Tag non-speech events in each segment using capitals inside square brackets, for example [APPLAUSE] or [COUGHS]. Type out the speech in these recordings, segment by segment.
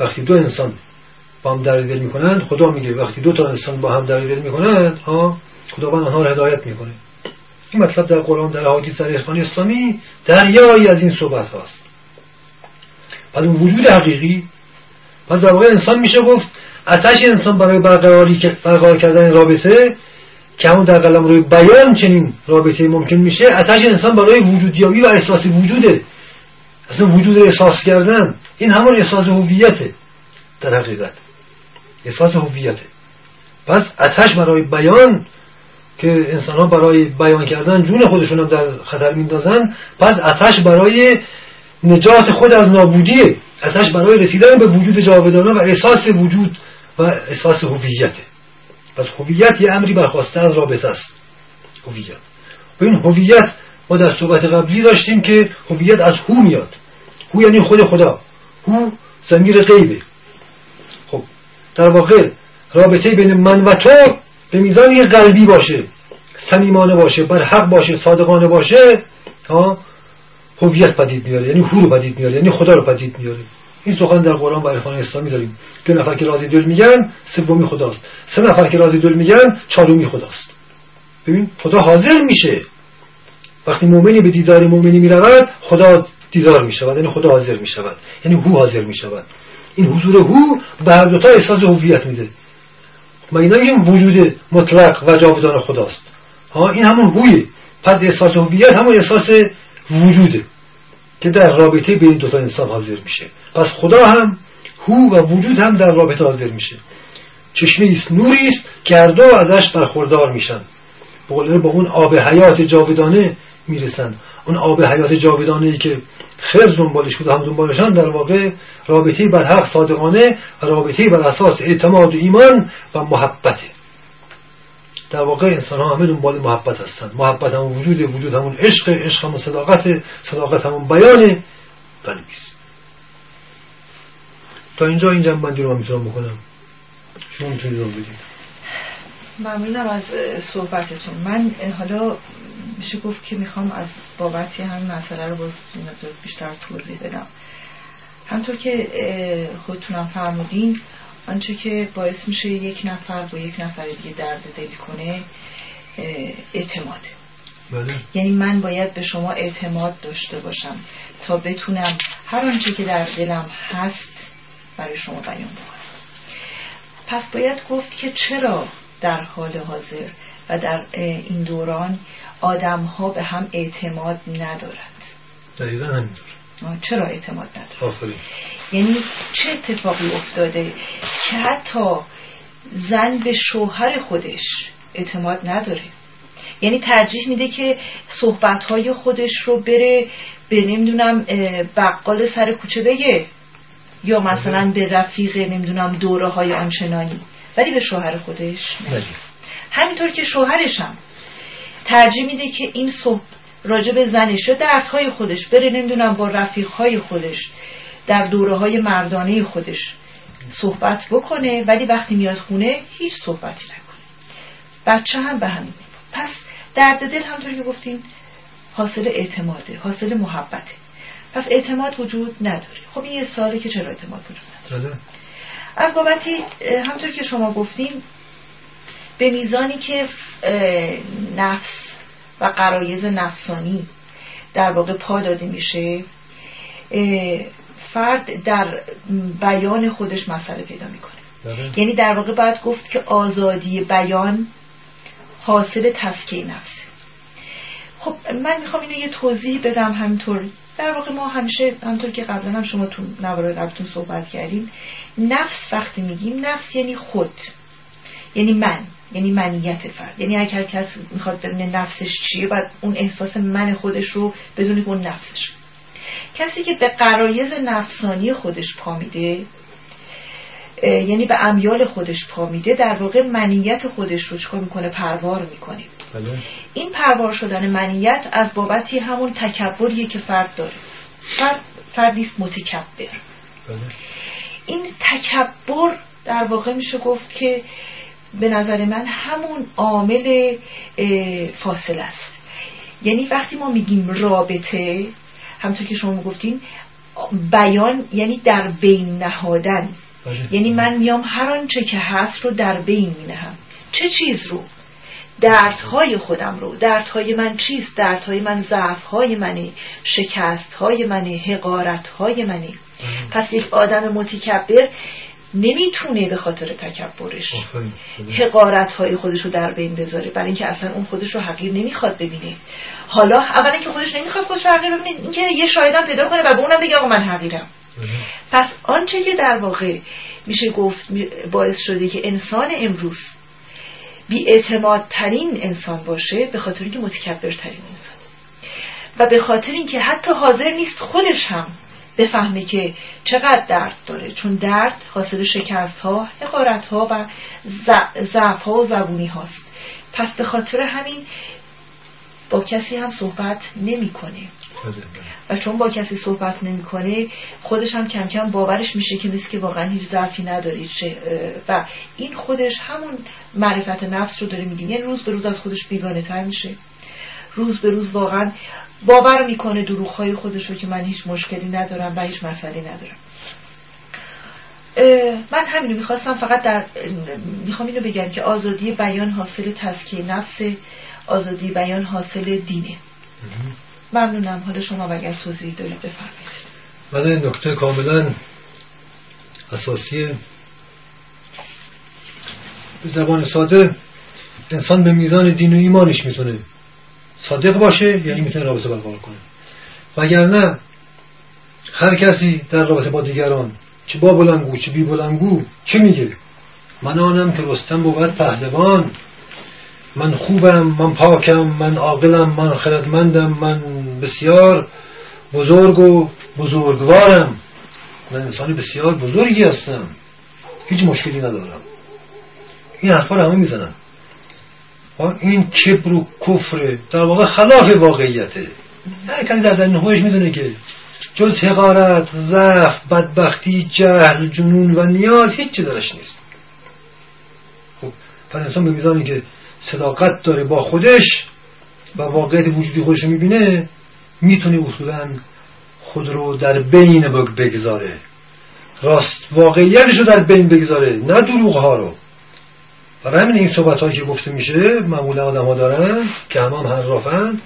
وقتی دو انسان با هم درد دل می‌کنند خدا میگه وقتی دو تا انسان با هم درد دل می‌کنند ها خداوند آنها را هدایت می‌کنه. این مطلب در قرآن در حدیث در اخوان اسلامی دریایی از این صحبت هاست. پس اون وجود حقیقی پس در واقع انسان میشه گفت اتش انسان برای برقراری برقرار کردن رابطه که همون در قلم روی بیان چنین رابطه ممکن میشه اتش انسان برای وجودیابی و احساس وجوده. اصلا وجود احساس کردن این همون احساس هویته در حقیقت. احساس هویته. پس اتش برای بیان که انسان ها برای بیان کردن جون خودشون هم در خطر میندازن پس اتش برای نجات خود از نابودیه اتش برای رسیدن به وجود جاودانه و احساس وجود و احساس هویته پس هویت یه امری برخواسته از رابطه است. هویت. و این هویت ما در صحبت قبلی داشتیم که هویت از هو میاد. هو یعنی خود خدا. هو زمیر غیبه. خب در واقع رابطه بین من و تو به میزان یه قلبی باشه صمیمانه باشه بر حق باشه صادقانه باشه ها؟ هویت پدید میاره یعنی هو رو پدید میاره یعنی خدا رو پدید میاره. این سخن در قرآن و عرفان اسلامی داریم. دو نفر که راضی دل میگن سومی خداست. سه نفر که راضی دل میگن چهارمی خداست. ببین خدا حاضر میشه. وقتی مؤمنی به دیدار مؤمنی می‌رود خدا دیدار می‌شود یعنی خدا حاضر می‌شود یعنی هو حاضر می‌شود. این حضور هو به هر دوتا احساس هویت میده. ما اینا میگیم وجود مطلق و جاودان خداست. ها این همون هویه. پس احساس هویت همون احساس وجوده که در رابطه بین دو تا انسان حاضر میشه. پس خدا هم هو و وجود هم در رابطه حاضر میشه. چشمه است نوری است که هر دو ازش برخوردار میشن. با اون آب حیات جاودانه می‌رسن. اون آب حیات جاودانه که خز دنبالش بود هم دنبالشان در واقع رابطه بر حق صادقانه و رابطه بر اساس اعتماد و ایمان و محبته. در واقع انسان ها همه دنبال محبت هستند. محبت همون وجود وجود همون عشق عشق همون صداقت صداقت همون بیان بنویس تا اینجا این جنبندی رو من می‌تونم بکنم. شما می‌تونید رو بدید ممنونم از صحبتتون. من حالا میشه گفت که می‌خوام از بابتی همین مسئله رو باز بیشتر توضیح بدم. همطور که خودتونم فرمودین آنچه که باعث میشه یک نفر با یک نفر دیگه درد دل کنه اعتماده بله. یعنی من باید به شما اعتماد داشته باشم تا بتونم هر آنچه که در دلم هست برای شما بیان بکنم پس باید گفت که چرا در حال حاضر و در این دوران آدم ها به هم اعتماد ندارند. دقیقا همینطور. چرا اعتماد نداره یعنی چه اتفاقی افتاده که حتی زن به شوهر خودش اعتماد نداره؟ یعنی ترجیح میده که صحبتهای خودش رو بره به نمی‌دونم بقال سر کوچه بگه یا مثلا به رفیق نمی‌دونم دوره های آنچنانی. ولی به شوهر خودش نه. همینطور که شوهرشم ترجیح میده که این صحب راجع به زنش یا دردهای خودش بره نمی‌دونم با رفیقهای خودش در دوره های مردانه خودش صحبت بکنه ولی وقتی میاد خونه هیچ صحبتی نکنه. بچه هم به همین پس درد دل همطور که گفتیم حاصل اعتماده حاصل محبته. پس اعتماد وجود نداره. خب این یه ساله که چرا اعتماد وجود نداره؟ از بابتی همطور که شما گفتیم به میزانی که نفس و قرایز نفسانی در واقع پا داده میشه فرد در بیان خودش مسئله پیدا می‌کنه. بله. یعنی در واقع باید گفت که آزادی بیان حاصل تسکیه نفسه خب من می‌خوام اینو یه توضیح بدم همینطور. در واقع ما همیشه همطور که قبلا هم شما تو نوار قبلتون صحبت کردیم نفس وقتی میگیم نفس یعنی خود یعنی من یعنی منیت فرد. یعنی اگر کس می‌خواد ببینه نفسش چیه بعد اون احساس من خودش رو بدونی اون نفسش. کسی که به قرایز نفسانی خودش پا میده یعنی به امیال خودش پا میده در واقع منیت خودش رو چکار می‌کنه؟ پروار می‌کنه. بله. این پروار شدن منیت از بابتی همون تکبریه که فرد داره. فرد فردیست متکبر. بله. این تکبر در واقع میشه گفت که به نظر من همون عامل فاصله است. یعنی وقتی ما میگیم رابطه همطور که شما گفتین بیان یعنی در بین نهادن. یعنی من میام هر آنچه که هست رو در بین می نهم چه چیز رو؟ دردهای خودم رو. دردهای من چیست؟ دردهای من ضعفهای منه. شکستهای منه. حقارتهای منه. پس یک آدم متکبر نمی‌تونه به خاطر تکبرش حقارت های خودش رو در بین بذاره. برای اینکه اصلا اون خودش رو حقیر نمی‌خواد ببینه. حالا اولا که خودش نمی‌خواد خودش رو حقیر ببینه اینکه یه شایدم پیدا کنه و به اونم بگه آقا من حقیرم. پس آنچه که در واقع میشه گفت باعث شده که انسان امروز بی ترین انسان باشه به خاطر اینکه متکبر ترین انسان. و به خاطر اینکه حتی حاضر نیست خودش هم بفهمه که چقدر درد داره. چون درد حاصل شکست ها حقارت ها و ضعف ها و زبونی هاست پس به خاطر همین با کسی هم صحبت نمی‌کنه. و چون با کسی صحبت نمی‌کنه خودش هم کم کم باورش میشه که نیست که واقعا هیچ ضعفی نداری و این خودش همون معرفت نفس رو داره میگه. یعنی روز به روز از خودش بیگانه تر میشه. روز به روز واقعا باور می‌کنه دروغ های خودش رو که من هیچ مشکلی ندارم و هیچ مسئله ندارم. من همینو می‌خواستم فقط در می‌خوام اینو بگم که آزادی بیان حاصل تزکیه نفس آزادی بیان حاصل دینه. ممنونم. حالا شما اگر توضیح دارید بفرمایید. من این نکته کاملا اساسی به زبان ساده. انسان به میزان دین و ایمانش می‌تونه صادق باشه یعنی می‌تونه رابطه برقرار کنه. وگرنه هر کسی در رابطه با دیگران چه با بلنگو چه بی بلنگو چه میگه؟ من آنم که رستم بود پهلوان. من خوبم من پاکم من عاقلم من خردمندم من بسیار بزرگ و بزرگوارم. من انسان بسیار بزرگی هستم. هیچ مشکلی ندارم. این حرفا رو همه می‌زنن. این کبر و کفر در واقع خلاف واقعیته. هر کسی در درون خودش می‌دونه که جز حقارت ضعف بدبختی جهل جنون و نیاز هیچی درش نیست. خب پس انسان به میزانی که صداقت داره با خودش و واقعیت وجودی خودش می‌بینه می‌تونه اصولا خود رو در بین بگذاره. راست واقعیتش رو در بین بگذاره نه دروغ ها رو. برای همین این صحبت هایی که گفته میشه معمولا آدم ها دارن که همه هم حرافند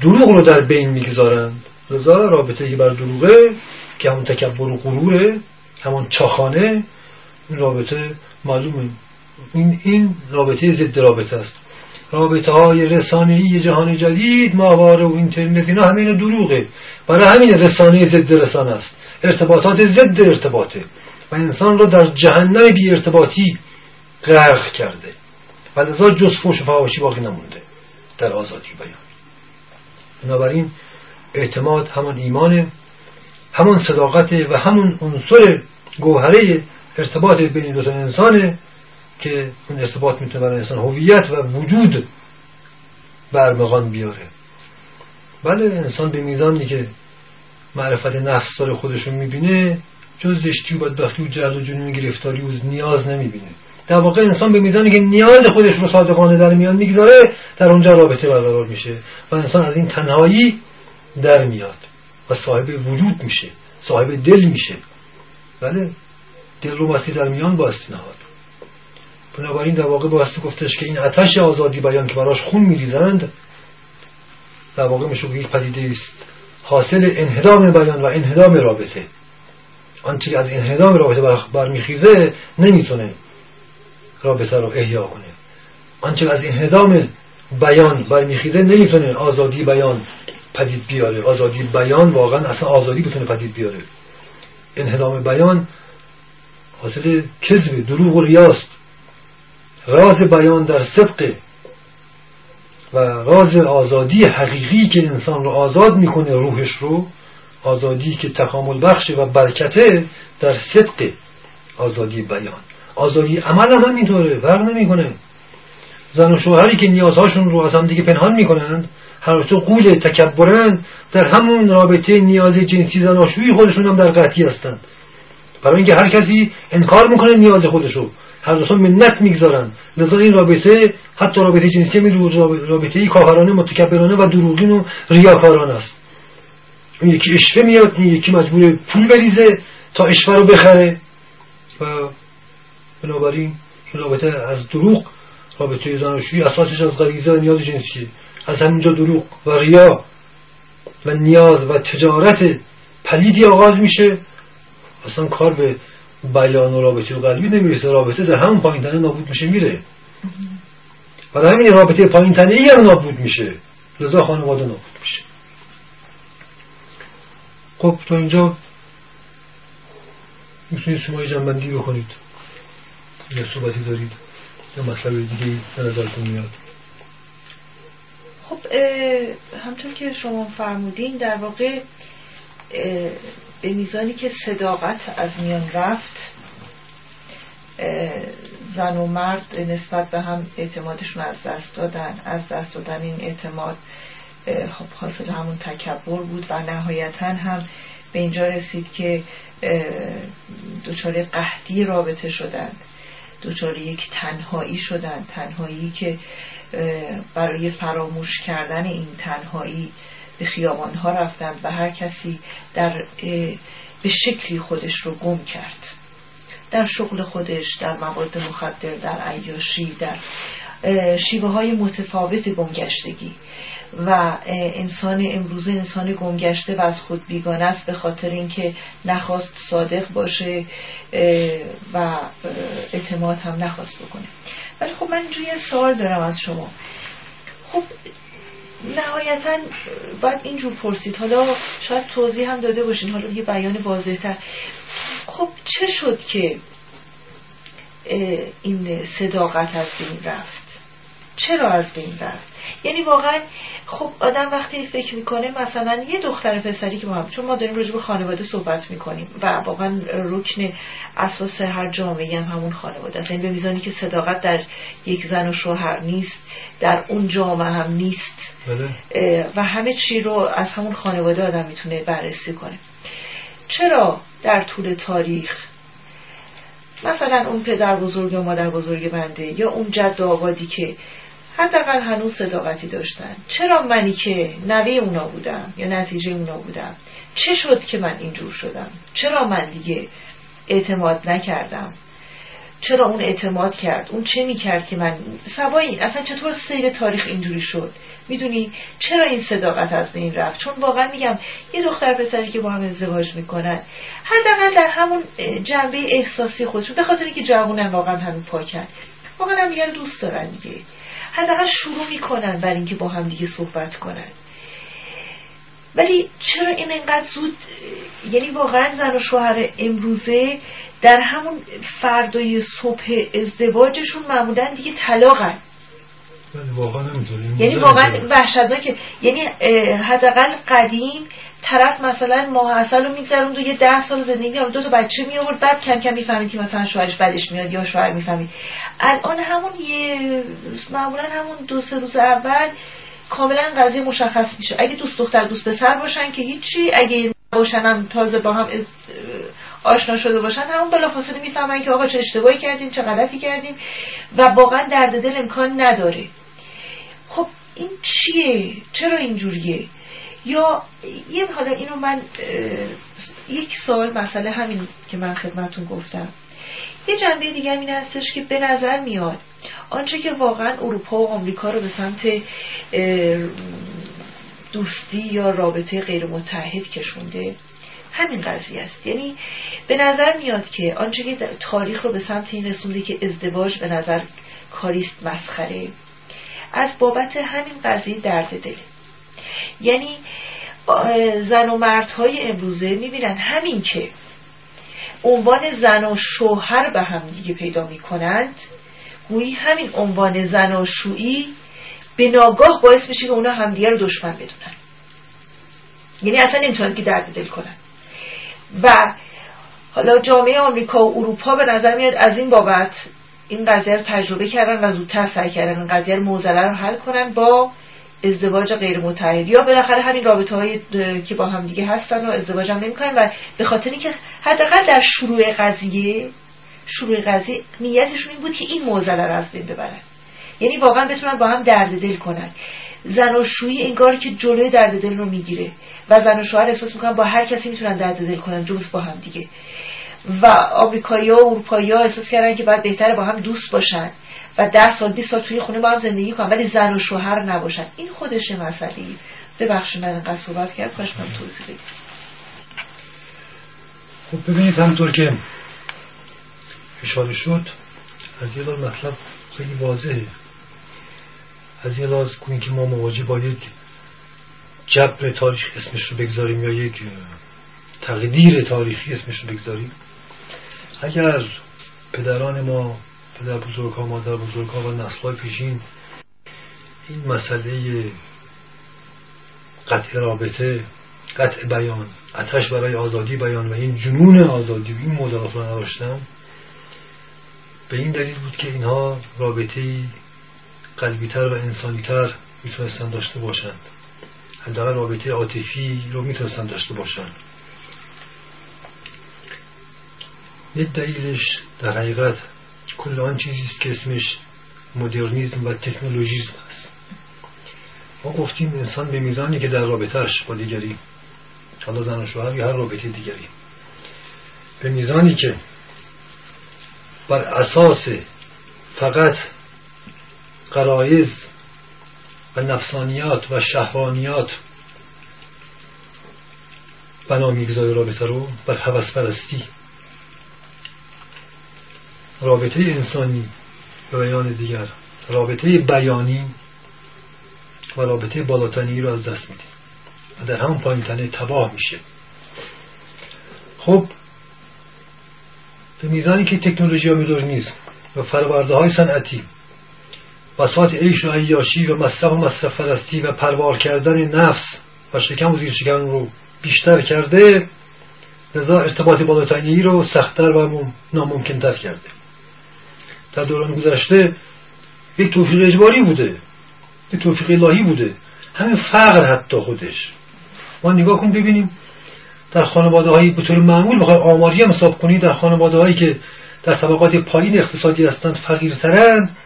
دروغ رو در بین می‌گذارند رضا رابطه که بر دروغه که همون تکبر و غروره همون چاخانه این رابطه معلومه. این, این رابطه ضد رابطه است. رابطه های رسانه‌ای جهان جدید ماهواره و اینترنت اینا همین دروغه. برای همین رسانه ضد رسانه است. ارتباطات ضد ارتباطه. و انسان رو در جهنم بی ارتباطی غرق کرده. و لذا جز فوش و فواشی باقی نمونده. در آزادی بیان. بنابراین اعتماد همان ایمانه همون صداقت و همون عنصر گوهره ارتباط بین دو انسانه. که اون ارتباط می‌تونه برای انسان هویت و وجود برمغان بیاره. بله انسان به میزانی که معرفت نفس داره خودشون می‌بینه جز زشتی و بدبختی و جهل و جنون گرفتاری و نیاز نمی‌بینه. در واقع انسان به میزانی که نیاز خودش رو صادقانه در میان می‌گذاره در اونجا رابطه برقرار میشه و انسان از این تنهایی در میاد و صاحب وجود میشه صاحب دل میشه. بله دل رو مستی در میان باستی نهاد. بنابراین در واقع باستی گفتش که این آتش آزادی بیان که براش خون میریزند در واقع میشه یک پدیده است. حاصل انهدام بیان و انهدام رابطه. آنچه از انهدام رابطه برمیخیزه نمی‌تونه رابطه رو احیا کنه. آنچه از انهدام بیان برمیخیزه نمی‌تونه آزادی بیان پدید بیاره. آزادی بیان واقعا اصلا آزادی بتونه پدید بیاره. انهدام بیان حاصل کذب دروغ و ریاست. راز بیان در صدق و راز آزادی حقیقی که انسان رو آزاد می‌کنه روحش رو آزادی که تکامل بخش و برکته در صدق آزادی بیان. آزادی عمل هم همینطوره فرق نمی‌کنه. زن و شوهری که نیازهاشون رو از هم دیگه پنهان می‌کنند هر تو قول تکبرن در همون رابطه نیاز جنسی زناشویی خودشون هم در قطعی هستند برای اینکه هر کسی انکار می‌کنه نیاز خودشو. هر دوستان منت می‌گذارن. لذا این رابطه حتی رابطه جنسی رابطه کافرانه متکبرانه و دروغین و ریاکارانه است. اون یکی اشوه میاد این یکی مجبور پول بریزه تا اشوه رو بخره. و بنابراین این رابطه از دروغ رابطه زناشویی اساسش از غریزه و نیاز جنسیه. از همینجا دروغ و ریا و نیاز و تجارت پلیدی آغاز میشه. اصلا کار به بیان و رابطه و قلبی نمی‌رسه رابطه در همون پایین تنه نابود میشه میره برای همین رابطه پایین تنه ای هم نابود میشه لذا خانواده نابود میشه خب تا اینجا می‌تونید شما جنبندی بکنید یا صحبتی دارید یا مطلب دیگه به نظرتون میاد خب همطور که شما فرمودین در واقع به میزانی که صداقت از میان رفت زن و مرد نسبت به هم اعتمادشون از دست دادن. از دست دادن این اعتماد خب حاصل همون تکبر بود و نهایتا هم به اینجا رسید که دچار قهدی رابطه شدند. دچار یک تنهایی شدن تنهایی که برای فراموش کردن این تنهایی به خیابان ها رفتند و هر کسی در به شکلی خودش رو گم کرد. در شغل خودش در موارد مخدر در عیاشی در شیوه های متفاوت گمگشتگی. و انسان امروزه انسان گمگشته و از خود بیگانه است به خاطر اینکه نخواست صادق باشه و اعتماد هم نخواست بکنه. ولی خب من اینجا یه سوال دارم از شما. خب نهایتا باید اینجور پرسید. حالا شاید توضیح هم داده باشین. حالا یه بیان واضحتر. خب چه شد که این صداقت از بین رفت؟ چرا از بین رفت؟ یعنی واقعا خب آدم وقتی فکر می‌کنه مثلا یه دختر پسری که ما هم چون ما داریم راجع به خانواده صحبت می‌کنیم و واقعا رکن اساس هر جامعه هم همون خانواده است. یعنی به میزانی که صداقت در یک زن و شوهر نیست در اون جامعه هم نیست. بله. و همه چی رو از همون خانواده آدم می‌تونه بررسی کنه. چرا در طول تاریخ مثلا اون پدر بزرگ و مادر بزرگ بنده یا اون جد آبادی که حداقل هنوز صداقتی داشتن. چرا منی که نوه اونا بودم یا نتیجه اونا بودم؟ چه شد که من اینجور شدم؟ چرا من دیگه اعتماد نکردم؟ چرا اون اعتماد کرد؟ اون چه می‌کرد که من سوایی اصلا چطور سیر تاریخ اینجوری شد؟ می‌دونی؟ چرا این صداقت از بین رفت؟ چون واقعا میگم یه دختر پسری که با هم ازدواج می‌کنن حداقل در همون جنبه احساسی خودشون به خاطر اینکه جوونن واقعا همین پاکن. واقعا هم دیگر دوست دارن دیگه. حداقل شروع می‌کنن برای اینکه با هم دیگه صحبت کنن. ولی چرا این انقدر زود یعنی واقعا زن و شوهر امروزه در همون فردای صبح ازدواجشون معمولا دیگه طلاقن. واقعا یعنی واقعا وحشتناکه. یعنی حداقل قدیم طرف مثلا ماه اصل رو دو یه ده سال زندگی رو دو تا بچه می آورد بعد کم کم می‌فهمید که مثلا شوهرش بدش میاد یا شوهر می‌فهمید. الان همون یه معمولا همون دو سه روز اول کاملا قضیه مشخص میشه. اگه دوست دختر دوست پسر باشن که هیچی اگه باشن هم تازه با هم آشنا شده باشن همون بلافاصله می‌فهمن که آقا چه اشتباهی کردیم چه غلطی کردیم و واقعا درد دل امکان نداره. خب این چیه؟ چرا اینجوریه؟ یا یه حالا اینو من یک سال مسئله همین که من خدمتون گفتم. یه جنبه دیگر این هستش که به نظر میاد آنچه که واقعا اروپا و آمریکا رو به سمت دوستی یا رابطه غیر متحد کشونده همین قضیه است. یعنی به نظر میاد که آنچه که تاریخ رو به سمت این رسونده که ازدواج به نظر کاریست مسخره از بابت همین قضیه درد دل. یعنی زن و مردهای امروزه می‌بینن همین که عنوان زن و شوهر به هم دیگه پیدا می‌کنند گویی همین عنوان زن و شویی به ناگاه باعث میشه که اونا همدیگه رو دشمن بدونن. یعنی اصلا نمی‌تونن که درد دل کنن. و حالا جامعه آمریکا و اروپا به نظر میاد از این بابت این قضیه رو تجربه کردن و زودتر سعی کردن این قضیه رو موزله رو حل کنن با ازدواج غیر متحد. یا بالاخره همین رابطه هایی که با هم دیگه هستن و ازدواج هم نمی‌کنن و به خاطر اینکه حداقل در شروع قضیه شروع قضیه نیتشون این بود که این موزله رو از بین ببرن. یعنی واقعا بتونن با هم درد دل کنن. زن و شویی انگار که جلوی درد دل رو می‌گیره و زن و شوهر احساس می‌کنن با هر کسی می‌تونن درد دل کنن جز با هم دیگه. و آمریکایی و اروپایی ها احساس کردن که باید بهتره با هم دوست باشن. و ده سال 20 سال توی خونه با هم زندگی کنن ولی زن و شوهر نباشن. این خودش مسئله. ببخش من انقدر صحبت کرد خواهش من توضیح بدید. خب ببینید همطور که اشاره شد از یه مطلب خیلی واضحه. از یه لحاظ که ما مواجه با یک جبر تاریخ اسمش رو بگذاریم یا یک تقدیر تاریخی اسمش رو بگذاریم اگر پدران ما پدر بزرگ ها مادر بزرگ ها و نسل پیشین. این مسئله قطع رابطه قطع بیان اتش برای آزادی بیان و این جنون آزادی و این مدارات رو نداشتن به این دلیل بود که اینها رابطه قلبیتر و انسانیتر می‌تونستن داشته باشند. حداقل رابطه عاطفی رو می‌تونستن داشته باشند. یک دلیلش در حقیقت کل آن چیزی است که اسمش مدرنیزم و تکنولوژیزم است. ما گفتیم انسان به میزانی که در رابطهش با دیگری حالا زن و شوهر یا هر رابطه دیگری به میزانی که بر اساس فقط قرائز و نفسانیات و شهوانیات بنا می‌گذاره رابطه رو بر حوث پرستی رابطه انسانی به بیان دیگر رابطه بیانی و رابطه بالاتنی رو از دست میده و در همون پایین تنه تباه میشه. خب به میزانی که تکنولوژی ها نیست و فرورده های صنعتی بساط عیش و عیاشی و مصرف و مصرف فرستی و پروار کردن نفس و شکم و زیر شکم رو بیشتر کرده لذا ارتباط بالاتنی رو سختتر و ناممکنتر کرده. در دوران گذشته یک توفیق اجباری بوده یک توفیق الهی بوده. همین فقر حتی خودش. ما نگاه کن ببینیم در خانواده هایی به طور معمول بخوای آماری هم حساب کنی در خانواده هایی که در طبقات پایین اقتصادی هستند فقیرترند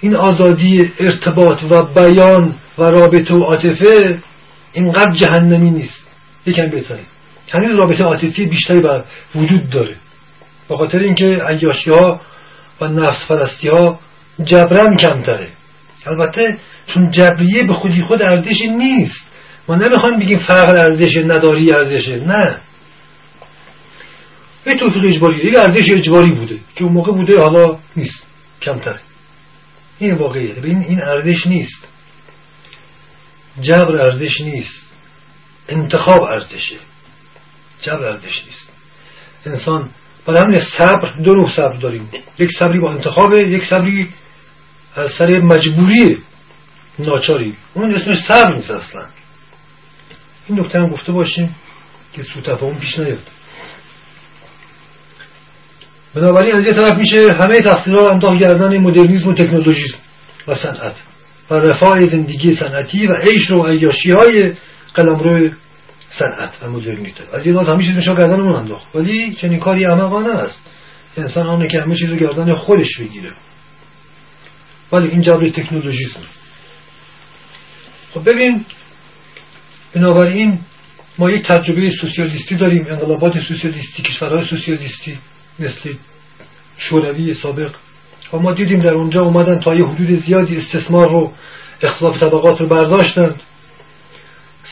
این آزادی ارتباط و بیان و رابطه و عاطفه اینقدر جهنمی نیست. یکم بهتره. همین رابطه عاطفی بیشتری بر وجود داره. به خاطر اینکه عیاشی ها و نفس فرستی ها جبران کمتره. البته چون جبریه به خودی خود ارزشی نیست. ما نمی‌خوایم بگیم فقر ارزش نداری ارزشه نه. یه توفیق اجباری یه ارزش اجباری بوده که اون موقع بوده حالا نیست کمتره. این واقعیه. به این ارزش نیست. جبر ارزش نیست. انتخاب ارزشه. جبر ارزش نیست. انسان برای همین صبر دو نوع صبر داریم. یک صبری با انتخابه یک صبری از سر مجبوری ناچاری. اون اسمش صبر نیست اصلا. این نکته هم گفته باشیم که سو تفاهم پیش نیاد. بنابراین از یه طرف میشه همه تقصیرها انداخت گردن مدرنیزم و تکنولوژیسم و صنعت. و رفاه زندگی صنعتی و عیش و عیاشی های قلمرو صنعت و مدرنیته از یه همه چیز میشه گردن اون انداخت. ولی چنین کاری احمقانه است. انسان آنه که همه چیز رو گردن خودش بگیره. ولی این جبر تکنولوژیسم خب ببین بنابراین ما یک تجربه سوسیالیستی داریم. انقلابات سوسیالیستی کشورهای سوسیالیستی مثل شوروی سابق. و ما دیدیم در اونجا اومدن تا یه حدود زیادی استثمار رو اختلاف طبقات رو برداشتند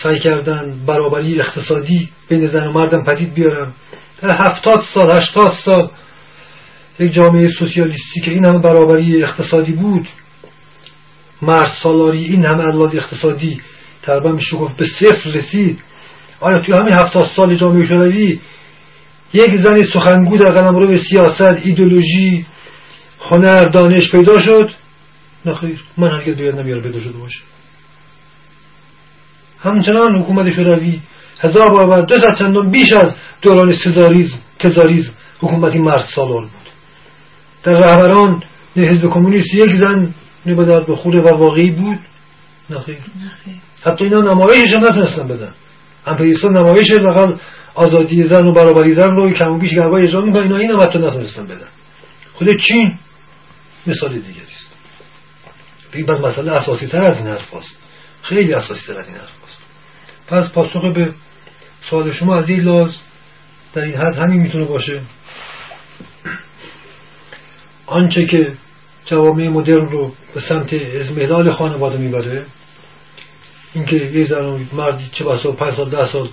سعی کردن برابری اقتصادی بین زن و مردم پدید بیارن. در هفتاد سال هشتاد سال یک جامعه سوسیالیستی که این همه برابری اقتصادی بود مرد سالاری این همه علاوه اقتصادی تقریبا میشه گفت به صفر رسید. آیا توی همین هفتاد سال جامعه شوروی یک زن سخنگو در قلم رو به سیاست ایدولوژی هنر دانش پیدا شد؟ نخیر من هرگز بیاد نمیاره پیدا شده باشه. همچنان حکومت شوروی هزار برابر دو چندان بیش از دوران سزاریزم تزاریزم حکومتی مرد سالار بود. در رهبران حزب کمونیست یک زن نباید به خوره و واقعی بود. نخیر حتی اینا نمایشش هم نتونستن بدن. امپریستان نمایش لقل آزادی زن و برابری زن رو کم و بیش گربای اجرا می‌کنن اینا این هم حتی نتونستن بدن. خود چین مثال دیگری است. این مسئله اساسی تر از این حرف هست. خیلی اساسی تر از این حرف. پس پاسخ به سوال شما از این لاز در این حد همین می‌تونه باشه. آنچه که جوامع مدرن رو به سمت ازمهلال خانواده می‌بره اینکه یه زن مردی چه بسا پنج سال ده سال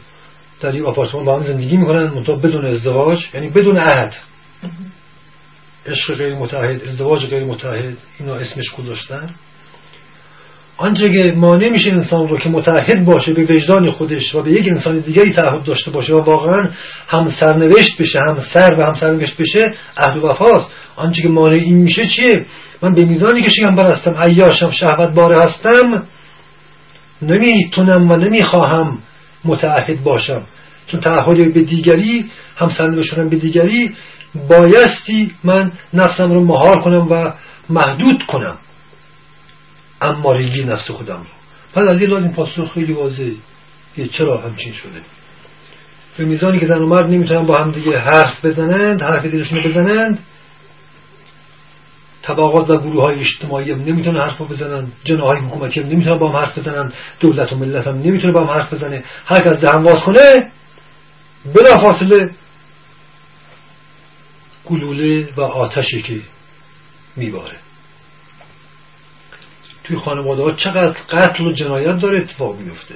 در یک آپارتمان با هم زندگی می‌کنن منتها بدون ازدواج یعنی بدون عهد. عشق غیر متحد ازدواج غیر متحد اینا اسمش گذاشتن. آنچه که مانع میشه انسان رو که متحد باشه به وجدان خودش و به یک انسان دیگری تعهد داشته باشه و واقعا هم سرنوشت بشه هم سر و هم سرنوشت بشه و وفاست. آنچه که مانع این میشه چیه؟ من به میزانی که شیغمبر هستم عیاشم شهوت باره هستم نمی‌تونم و نمی‌خواهم متعهد باشم. چون تعهد به دیگری هم سرنوشت به دیگری بایستی من نفسم رو مهار کنم و محدود کنم. امارگی نفس خودم رو. پس از این لازم پاسخ خیلی واضحه که چرا همچین شده؟ به میزانی که زن و مرد نمی‌تونن با هم دیگه حرف بزنند حرف دلشون بزنند طبقات و گروه های اجتماعی هم نمی‌تونن حرف بزنن جناهای حکومتی هم نمی‌تونن با هم حرف بزنن دولت و ملت هم نمی‌تونه با هم حرف بزنه. هر کس دهن باز کنه بلا فاصله گلوله و آتشی که میباره. توی خانواده ها چقدر قتل و جنایت داره اتفاق میفته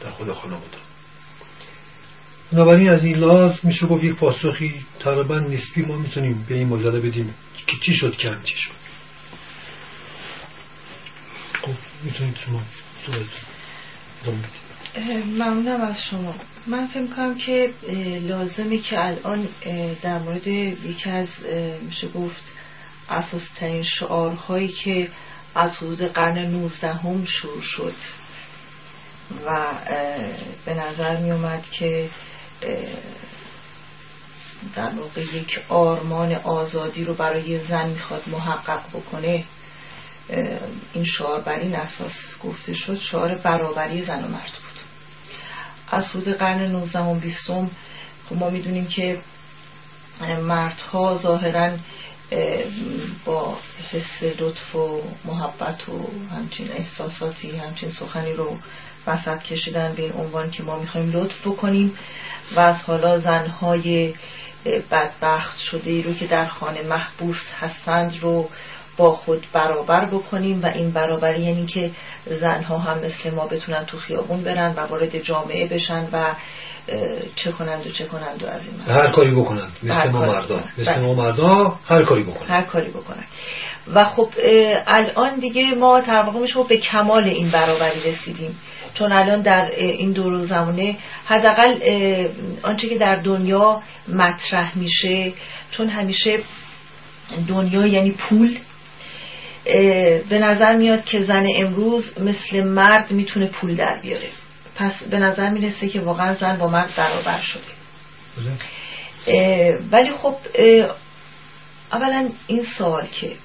در خود خانواده. بنابراین از این لاز میشه گفت یک پاسخی تقریبا نسبی ما می‌تونیم به این مجاده بدیم که چی شد که چی شد. خب شما ممنونم از شما. من فکر کنم که لازمه که الان در مورد یکی از میشه گفت اساس ترین شعارهایی که از حدود قرن نوزدهم شروع شد و به نظر می اومد که در واقع یک آرمان آزادی رو برای زن می‌خواد محقق بکنه این شعار بر این اساس گفته شد شعار برابری زن و مرد بود. از حدود قرن 19 و 20 خب ما می‌دونیم که مردها ظاهرا با حس لطف و محبت و همچین احساساتی همچین سخنی رو وسط کشیدن به این عنوان که ما می‌خوایم لطف بکنیم و از حالا زنهای بدبخت شده ای رو که در خانه محبوس هستند رو با خود برابر بکنیم و این برابری یعنی که زنها هم مثل ما بتونن تو خیابون برن و وارد جامعه بشن و چه کنند و چه کنند و از این هر کاری بکنند. مثل ما مردا مثل ما مردا هر کاری بکنند. هر کاری بکنند. و خب الان دیگه ما در واقع میشه به کمال این برابری رسیدیم. چون الان در این دور زمانه حداقل آنچه که در دنیا مطرح میشه چون همیشه دنیا یعنی پول به نظر میاد که زن امروز مثل مرد می‌تونه پول در بیاره. پس به نظر می‌رسه که واقعا زن با مرد برابر شده. بله. ولی خب اولا این سوال که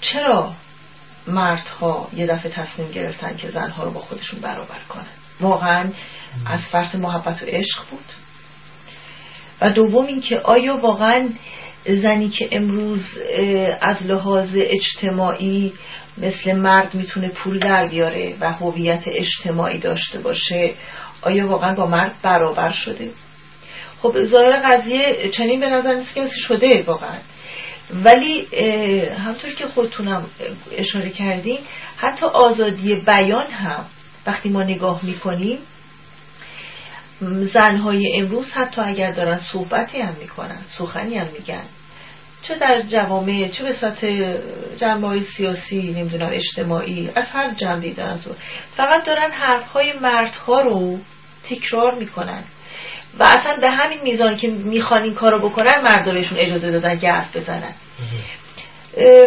چرا مردها یه دفعه تصمیم گرفتن که زنها رو با خودشون برابر کنن؟ واقعا از فرط محبت و عشق بود. و دوم اینکه آیا واقعا زنی که امروز از لحاظ اجتماعی مثل مرد می‌تونه پول در بیاره و هویت اجتماعی داشته باشه آیا واقعا با مرد برابر شده؟ خب ظاهر قضیه چنین به نظر نیست که شده واقعا. ولی همطور که خودتونم اشاره کردیم حتی آزادی بیان هم وقتی ما نگاه می‌کنیم زنهای امروز حتی اگر دارن صحبتی هم می‌کنن سخنی هم میگن چه در جوامع چه به سطح جنبه سیاسی نمی‌دونم اجتماعی از هر جنبی دارن فقط دارن حرفهای مردها رو تکرار می‌کنن. و اصلا به همین میزان که می‌خوان این کارو بکنن مردا بهشون اجازه دادن که حرف بزنن.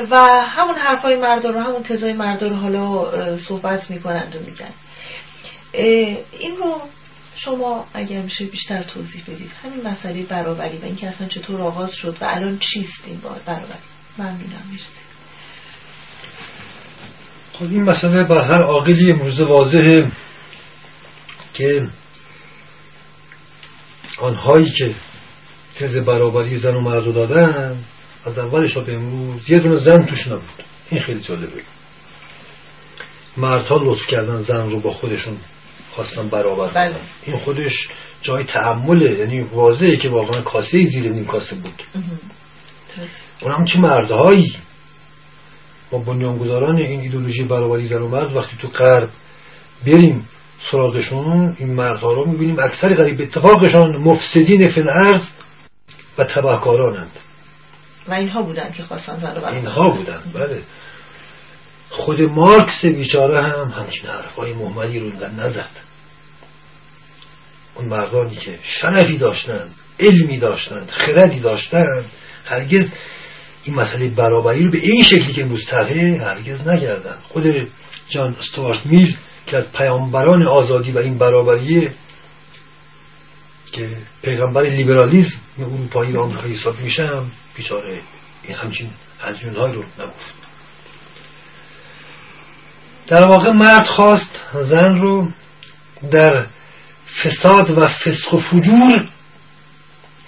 و همون حرفای مردا رو همون تزای مردا رو حالا صحبت می‌کنند و میگن. این رو شما اگر میشه بیشتر توضیح بدید. همین مسئله برابری و اینکه اصلا چطور آغاز شد و الان چیست این برابری. ممنونم مرسی. خب این مسئله بر هر عاقلی امروز واضحه که آنهایی که تز برابری زن و مرد رو دادن از اولش به امروز یه دونه زن توش نبود. این خیلی جالبه. مردها لطف کردن زن رو با خودشون خواستن برابر بله. این خودش جای تعمله یعنی واضحه که واقعا کاسه زیر نیم کاسه بود. اونم چه مردهایی. ما بنیانگذاران این ایدولوژی برابری زن و مرد وقتی تو غرب بریم سراغشون این مردها رو می‌بینیم اکثر غریب اتفاقشان مفسدین فی الارض و تبهکارانند. و اینها بودن که خواستن زن رو اینها بودن بله. خود مارکس بیچاره هم همچین حرفای محمدی رو نزد. اون مردانی که شرفی داشتند علمی داشتند خردی داشتند هرگز این مسئله برابری رو به این شکلی که مستقه هرگز نگردن خود جان استوارت میل که از پیامبران آزادی و این برابریه که پیغمبر لیبرالیزم اروپایی و آمریکایی حساب میشم بیچاره این همچین های رو نگفت. در واقع مرد خواست زن رو در فساد و فسق و فجور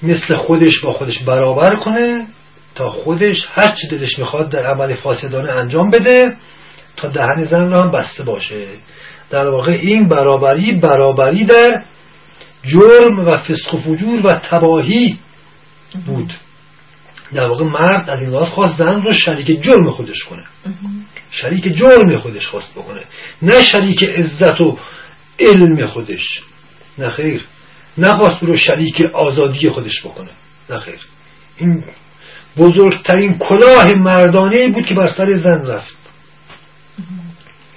مثل خودش با خودش برابر کنه تا خودش هر چی دلش می‌خواد در عمل فاسدانه انجام بده تا دهن زن رو هم بسته باشه. در واقع این برابری برابری در جرم و فسق و فجور و تباهی بود. در واقع مرد از این لحاظ خواست زن رو شریک جرم خودش کنه. شریک جرم خودش خواست بکنه. نه شریک عزت و علم خودش. نه خیر. نخواست رو شریک آزادی خودش بکنه. نه خیر. این بزرگترین کلاه مردانه بود که بر سر زن رفت.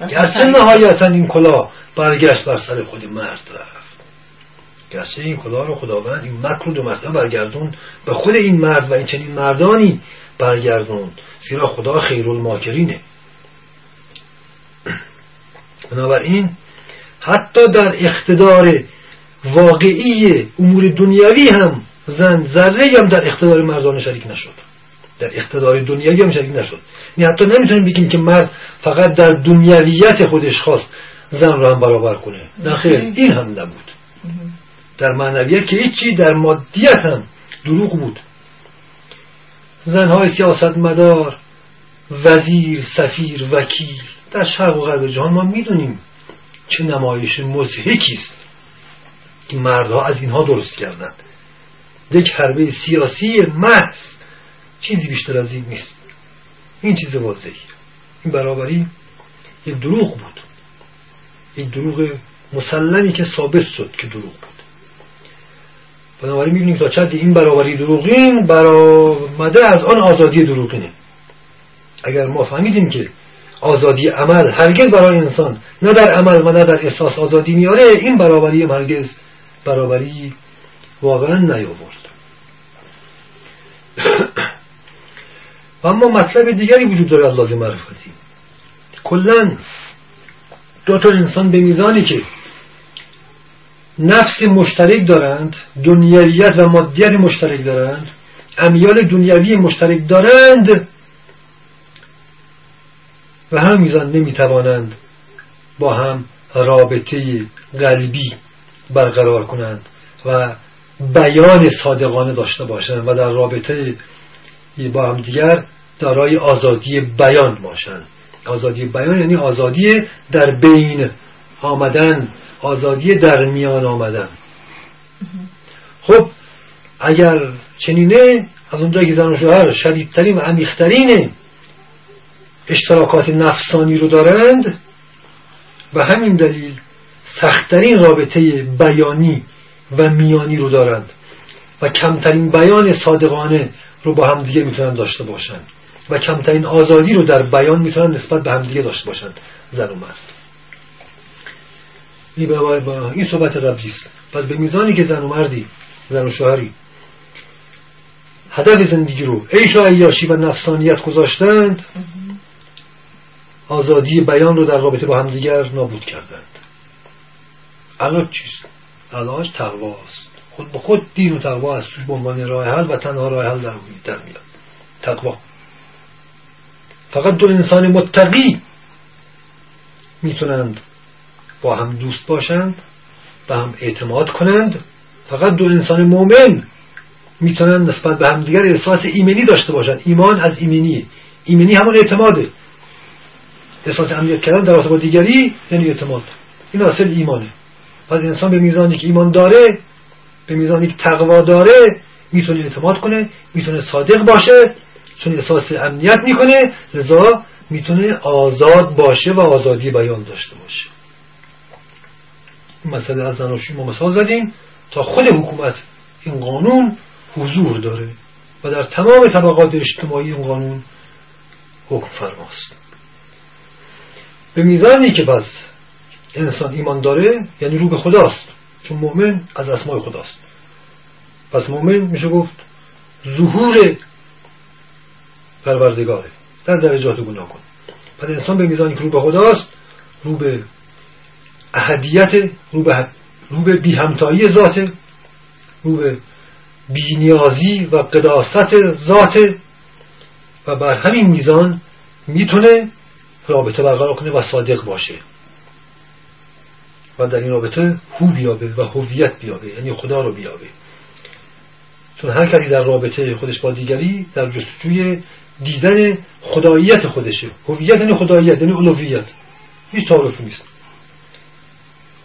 گرچه نهایتا این کلاه برگشت بر سر خود مرد رفت. گرچه این کلاه رو خداوند این مکر رو دو برگردون به خود این مرد و این چنین مردانی برگردون. زیرا خدا خیرالماکرینه. بنابراین حتی در اقتدار واقعی امور دنیوی هم زن ذره هم در اقتدار مردان شریک نشد. در اقتدار دنیوی هم شریک نشد. یعنی حتی نمی‌تونیم بگیم که مرد فقط در دنیویت خودش خواست زن رو هم برابر کنه. نه خیر این هم نبود. در معنویت که هیچی در مادیت هم دروغ بود. زنهای سیاست مدار وزیر سفیر وکیل در شرق و غرب جهان ما می‌دونیم چه نمایش مزهکی است که مردها از اینها درست کردند. یک حربه سیاسی محض چیزی بیشتر از این نیست. این چیز واضحی این برابری یک دروغ بود. یک دروغ مسلمی که ثابت شد که دروغ بود. بنابراین می‌بینیم تا چند این برابری دروغین برآمده از آن آزادی دروغینه. اگر ما فهمیدیم که آزادی عمل هرگز برای انسان نه در عمل و نه در احساس آزادی میاره. این برابری هرگز برابری واقعا نیاورد. و [COUGHS] اما مطلب دیگری وجود داره از لازم معرفتی. کلا دو تا انسان به میزانی که نفس مشترک دارند دنیویت و مادیت مشترک دارند امیال دنیوی مشترک دارند و هم میزان نمی‌توانند با هم رابطه قلبی برقرار کنند و بیان صادقانه داشته باشند و در رابطه با هم دیگر دارای آزادی بیان باشند. آزادی بیان یعنی آزادی در بین آمدن آزادی در میان آمدن. خب اگر چنینه از اونجا که زن و شوهر شدیدترین و عمیقترین اشتراکات نفسانی رو دارند و همین دلیل سختترین رابطه بیانی و میانی رو دارند و کمترین بیان صادقانه رو با همدیگه می‌تونن داشته باشند و کمترین آزادی رو در بیان می‌تونن نسبت به همدیگه داشته باشند زن و مرد. این صحبت است. پس به میزانی که زن و مردی زن و شوهری هدف زندگی رو عیش و عیاشی و نفسانیت گذاشتند آزادی بیان رو در رابطه با همدیگر نابود کردند. علاج چیست؟ علاج تقواست. خود به خود دین و تقوا است به عنوان راه حل و تنها راه حل در, میاد تقوا. فقط دو انسان متقی می‌تونند با هم دوست باشند به هم اعتماد کنند. فقط دو انسان مؤمن می‌تونند نسبت به همدیگر احساس ایمنی داشته باشند. ایمان از ایمنی ایمنی همون اعتماده. احساس امنیت کردن در با دیگری یعنی اعتماد. این اصل ایمانه. پس انسان به میزانی که ایمان داره به میزانی که تقوا داره می‌تونه اعتماد کنه می‌تونه صادق باشه چون احساس امنیت می‌کنه لذا می‌تونه آزاد باشه و آزادی بیان داشته باشه. این مسئله از زناشویی ما مثال زدیم تا خود حکومت این قانون حضور داره و در تمام طبقات اجتماعی این قانون حکم فرماست. به میزانی که پس انسان ایمان داره یعنی رو به خداست. چون مؤمن از اسمای خداست. پس مؤمن میشه گفت ظهور پروردگاره. در درجات کن پس انسان به میزانی که رو به خداست رو به احدیت رو به, رو به بی همتایی ذات رو به بینیازی و قداست ذات و بر همین میزان می‌تونه رابطه برقرار کنه و صادق باشه. و در این رابطه هو بیابه و هویت بیابه یعنی خدا رو بیابه. چون هر کسی در رابطه خودش با دیگری در جستجوی دیدن خداییت خودشه. هویت یعنی خداییت یعنی الوهیت. هیچ تعارفی نیست.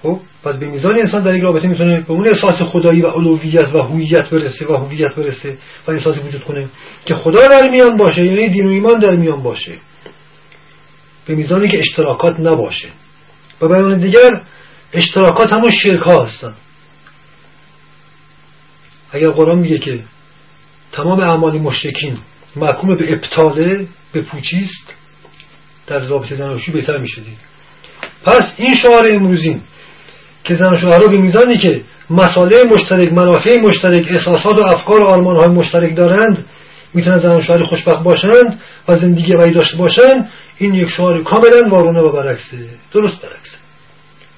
خب پس به میزان انسان در یک رابطه می‌تونه به اون احساس خدایی و الوهیت و هویت برسه و هویت برسه و احساسی وجود کنه که خدا در میان باشه یعنی دین و ایمان در میان باشه. به میزانی که اشتراکات نباشه. و بیان دیگر اشتراکات همون شرک ها هستن. اگر قرآن میگه که تمام اعمال مشرکین محکوم به ابطاله به پوچیست در رابطه زناشویی بهتر می‌شدید پس این شعار امروزین که زن رو به میزانی که مساله مشترک منافع مشترک احساسات و افکار و آرمان های مشترک دارند می‌تونن زن شوهر خوشبخت باشند و زندگی وی داشته باشند. این یک شعار کاملا وارونه و برعکسه. درست برعکسه.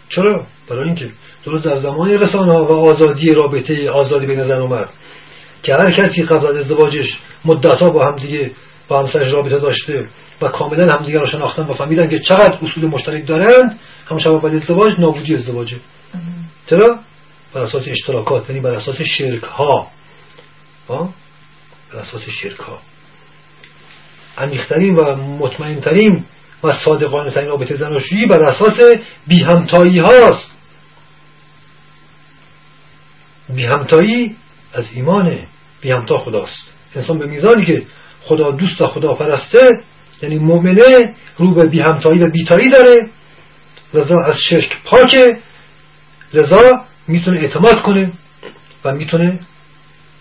چرا؟ برای اینکه درست در زمان رسانه و آزادی رابطه آزادی بین زن و مرد که هر کسی قبل از ازدواجش مدتها با هم دیگه با همسرش رابطه داشته و کاملا همدیگه را شناختن و فهمیدن که چقدر اصول مشترک دارند همون شب بعد ازدواج نابودی ازدواجه. چرا؟ بر اساس اشتراکات یعنی بر اساس شرک ها بر اساس شرک ها عمیقترین و مطمئنترین و صادقانه ترین رابطه زناشویی بر اساس بی همتایی هاست. بی همتایی از ایمانه. بی همتا خداست. انسان به میزانی که خدا دوست و خدا پرسته یعنی مؤمنه رو به بی همتایی و بیتایی داره. لذا از شرک پاکه. لذا می‌تونه اعتماد کنه و می‌تونه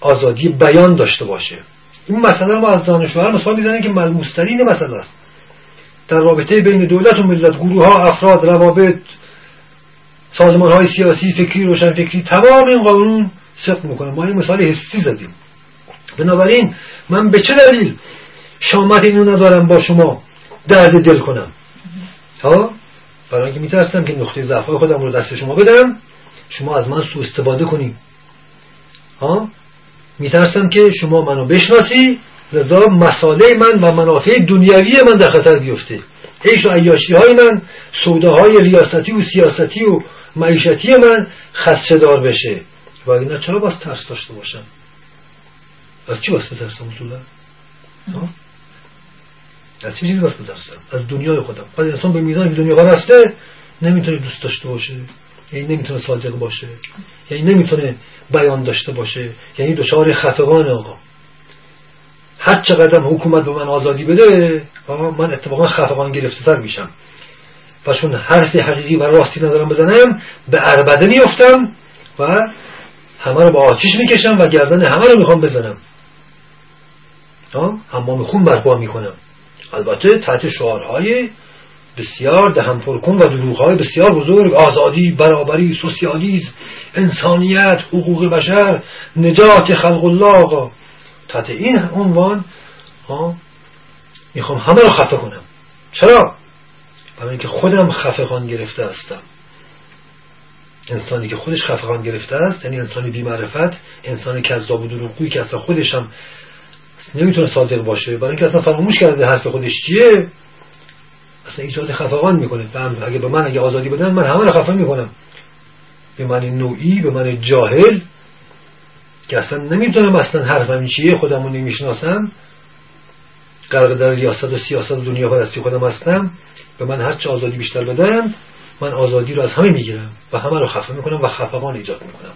آزادی بیان داشته باشه. این مسئله ما از دانشوار مثال می‌زنیم که ملموسترین مسئله است. در رابطه بین دولت و ملت گروه ها افراد روابط سازمان های سیاسی فکری روشن فکری تمام این قانون سقط می‌کنه. ما این مثال حسی زدیم بنابراین من به چه دلیل شامت اینو ندارم با شما درد دل کنم؟ ها؟ برای اینکه میترسم که نقطه ضعف خودم رو دست شما بدم شما از من سوء استفاده کنیم ها؟ میترسم که شما منو بشناسی لذا مساله من و منافع دنیوی من در خطر بیفته. عیش و عیاشی های من سوداهای ریاستی و سیاستی و معیشتی من خدشه دار بشه. و اینا چرا باز ترس داشته باشم از چی باز بترسم اصولا؟ از چی چیزی بترسم از دنیای خودم. ولی انسان به میزان که دنیا پرسته نمی‌تونه دوست داشته باشه. یعنی نمی‌تونه صادق باشه. یعنی نمی‌تونه بیان داشته باشه. یعنی دچار خفقان آقا. هر چقدر حکومت به من آزادی بده من اتفاقا خفقان گرفته تر میشم. و چون حرف حقیقی و راستی ندارم بزنم به عربده میفتم و همه رو با آتیش می‌کشم و گردن همه رو می‌خوام بزنم. حمام خون برپا می‌کنم. البته تحت شعارهای بسیار دهن پرکن و دروغهای بسیار بزرگ آزادی برابری سوسیالیسم انسانیت حقوق بشر نجات خلق الله. تحت این عنوان می‌خوام همه رو خفه کنم. چرا؟ برای اینکه خودم خفقان گرفته هستم. انسانی که خودش خفقان گرفته است یعنی انسانی بیمعرفت انسان کذاب و دروغگویی که اصلا خودش هم نمی‌تونه صادق باشه برای اینکه اصلا فراموش کرده حرف خودش چیه اصلا ایجاد خفقان می‌کنه اگه به من اگه آزادی بدن من همه رو خفه می‌کنم. به من نوعی به من جاهل که اصلا نمی‌تونم اصلا حرفم چیه خودمون نمی‌شناسم. غرق در ریاست و سیاست و دنیا پرستی خودم هستم. به من هر چه آزادی بیشتر بدن من آزادی رو از همه می‌گیرم و همه رو خفه می‌کنم و خفقان ایجاد می‌کنم.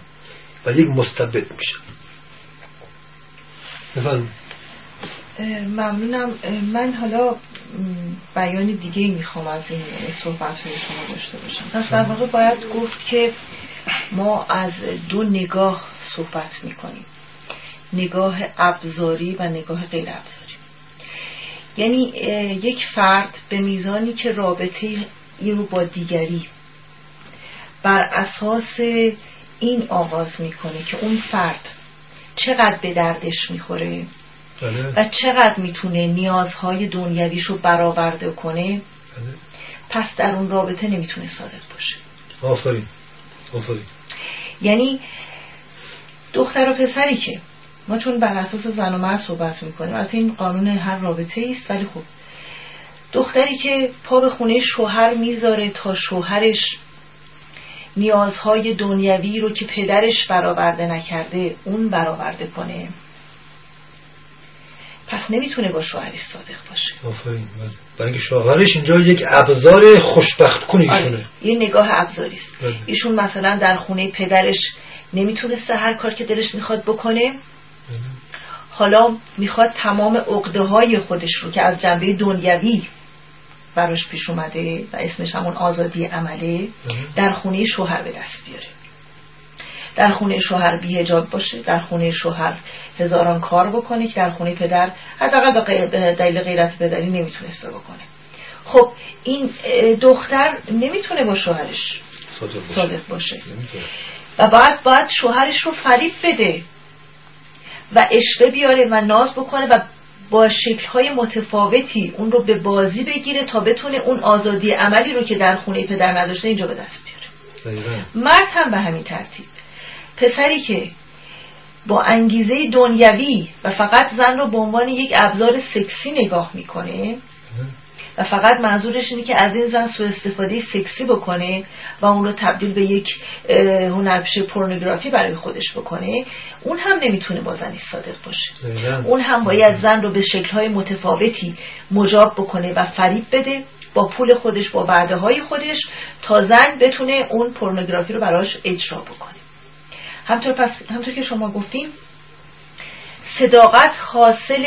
و یک مستبد میشم. ممنونم. من حالا بیان دیگه می‌خوام از این صحبت های شما داشته باشم. در واقع باید گفت که ما از دو نگاه صحبت می‌کنیم. نگاه ابزاری و نگاه غیر ابزاری. یعنی یک فرد به میزانی که رابطه این رو با دیگری بر اساس این آغاز می‌کنه که اون فرد چقدر به دردش می‌خوره بله. و چقدر می‌تونه نیازهای دنیویش رو برآورده کنه؟ بله. پس در اون رابطه نمی‌تونه صادق باشه. آفرین. آفرین. یعنی دختر و پسری که ما چون بر اساس زن و مرد صحبت می‌کنیم از این قانون هر رابطه است ولی خب دختری که پا به خونه شوهر می‌ذاره تا شوهرش نیازهای دنیوی رو که پدرش برآورده نکرده اون برآورده کنه. پس نمی‌تونه با شوهرش صادق باشه آفرین بله. برای اینکه شوهرش اینجا یک ابزار خوشبخت کنی آره. یه نگاه ابزاری است بله. ایشون مثلا در خونه پدرش نمی‌تونسته هر کار که دلش می‌خواد بکنه بله. حالا می‌خواد تمام عقده های خودش رو که از جنبه دنیوی براش پیش اومده و اسمش همون آزادی عمله در خونه شوهر به دست بیاره در خونه شوهر بیهجاب باشه در خونه شوهر هزاران کار بکنه که در خونه پدر حداقل به دلیل غیرت پدری نمی‌تونسته بکنه. خب این دختر نمی‌تونه با شوهرش صادق باشه. و بعد باید شوهرش رو فریب بده و اشوه بیاره و ناز بکنه و با شکلهای متفاوتی اون رو به بازی بگیره تا بتونه اون آزادی عملی رو که در خونه پدر نداشته اینجا به دست بیاره. مرد هم به همین ترتیب. پسری که با انگیزه دنیوی و فقط زن رو به عنوان یک ابزار سکسی نگاه می‌کنه و فقط منظورش اینه که از این زن سو استفاده سکسی بکنه و اون رو تبدیل به یک هنرپیشه پورنوگرافی برای خودش بکنه اون هم نمی‌تونه با زنی صادق باشه. اون هم باید زن رو به شکلهای متفاوتی مجاب بکنه و فریب بده با پول خودش با وعده های خودش تا زن بتونه اون پورنوگرافی رو براش اجرا بکنه. همطور, پس همطور که شما گفتیم صداقت حاصل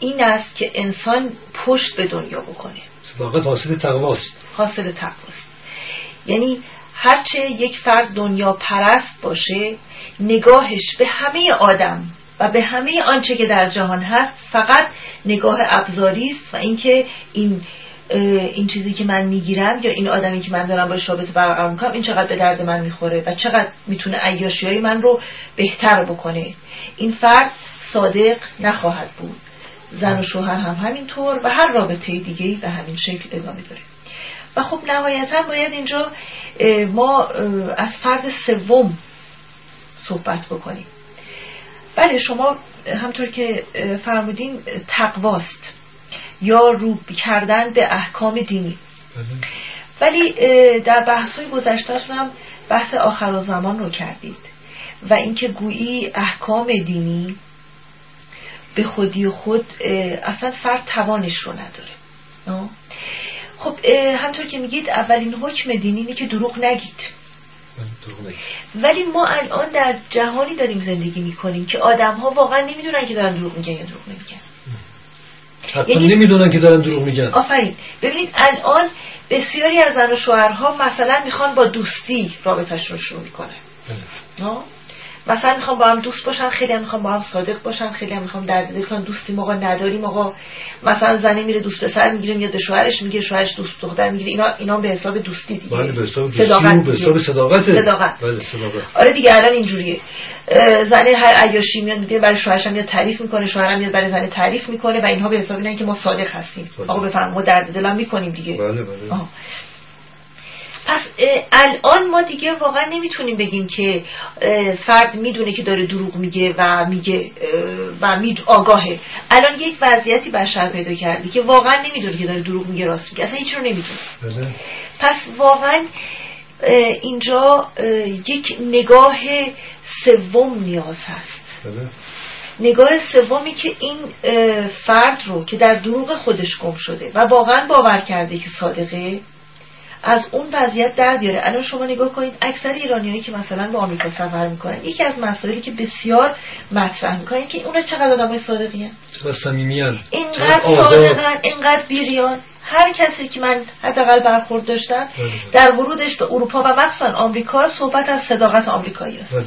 این است که انسان پشت به دنیا بکنه. صداقت حاصل تقواست. حاصل تقواست. یعنی هرچه یک فرد دنیا پرست باشه نگاهش به همه آدم و به همه آنچه که در جهان هست فقط نگاه ابزاری است و اینکه این این چیزی که من می‌گیرم یا این آدمی که من دارم باش رابطه برقرار می‌کنم این چقدر به درد من می‌خوره و چقدر می‌تونه عیاشی های من رو بهتر بکنه. این فرد صادق نخواهد بود. زن و شوهر هم همینطور و هر رابطه دیگه به همین شکل ادامه داره. و خب نهایتا باید اینجا ما از فرد سوم صحبت بکنیم. بله شما همطور که فرمودین تقواست. یا رو کردن به احکام دینی. بله. ولی در بحث های گذشته هم بحث آخر و زمان رو کردید. و اینکه گویی احکام دینی به خودی خود اصلا فرد توانش رو نداره. خب همطور که میگید اولین حکم دینی اینه که دروغ نگید. ولی ما الان در جهانی داریم زندگی می‌کنیم که آدم ها واقعا نمی‌دونن که دارن دروغ میگن یا دروغ نمیگن. حتی یعنی نمی‌دونن که دارن دروغ میگن. آفرین. ببینید الان بسیاری از زن و شوهرها مثلا می‌خوان با دوستی رابطهشون رو شروع می‌کنن. بله. مثلا می‌خوام با هم دوست باشن خیلی هم می‌خوام با هم صادق باشن خیلی هم می‌خوام درد دل کنن. دوستی موقع نداریم آقا. مثلا زنی میره دوست پسر می‌گیره میاد به شوهرش میگه شوهرش دوست دختر می‌گیره. اینا اینا به حساب دوستی دیگه. بله به حساب دوستی صداقت به حساب صداقت. صداقت. بله صداقت. آره دیگه الان اینجوریه. زن هر عیاشی میاد میگه برای شوهرش میاد تعریف می‌کنه شوهرم میاد برای زن تعریف می‌کنه و اینها به حساب اینن که ما صادق هستیم. آقا بفرمایید ما درد دلم می‌کنیم دیگه. بله بله. پس الان ما دیگه واقعا نمی‌تونیم بگیم که فرد می‌دونه که داره دروغ میگه و میگه و می آگاهه الان یک وضعیتی بشر پیدا کردی که واقعا نمی‌دونه که داره دروغ میگه راست میگه اصلا هیچ رو نمی‌دونه بله. پس واقعا اینجا یک نگاه سوم نیاز هست بله. نگاه سومی که این فرد رو که در دروغ خودش گم شده و واقعا باور کرده که صادقه از اون وضعیت در بیاره. الان شما نگاه کنید اکثر ایرانیایی که مثلا به آمریکا سفر می‌کنن یکی از مسائلی که بسیار مطرح می‌کنن که اونا چقدر آدمای صادقی هستند چقدر صمیمیان اینقدر صادقن اینقدر بیریان. هر کسی که من حداقل برخورد داشتم بله. در ورودش به اروپا و مخصوصا آمریکا صحبت از صداقت آمریکایی است. بله،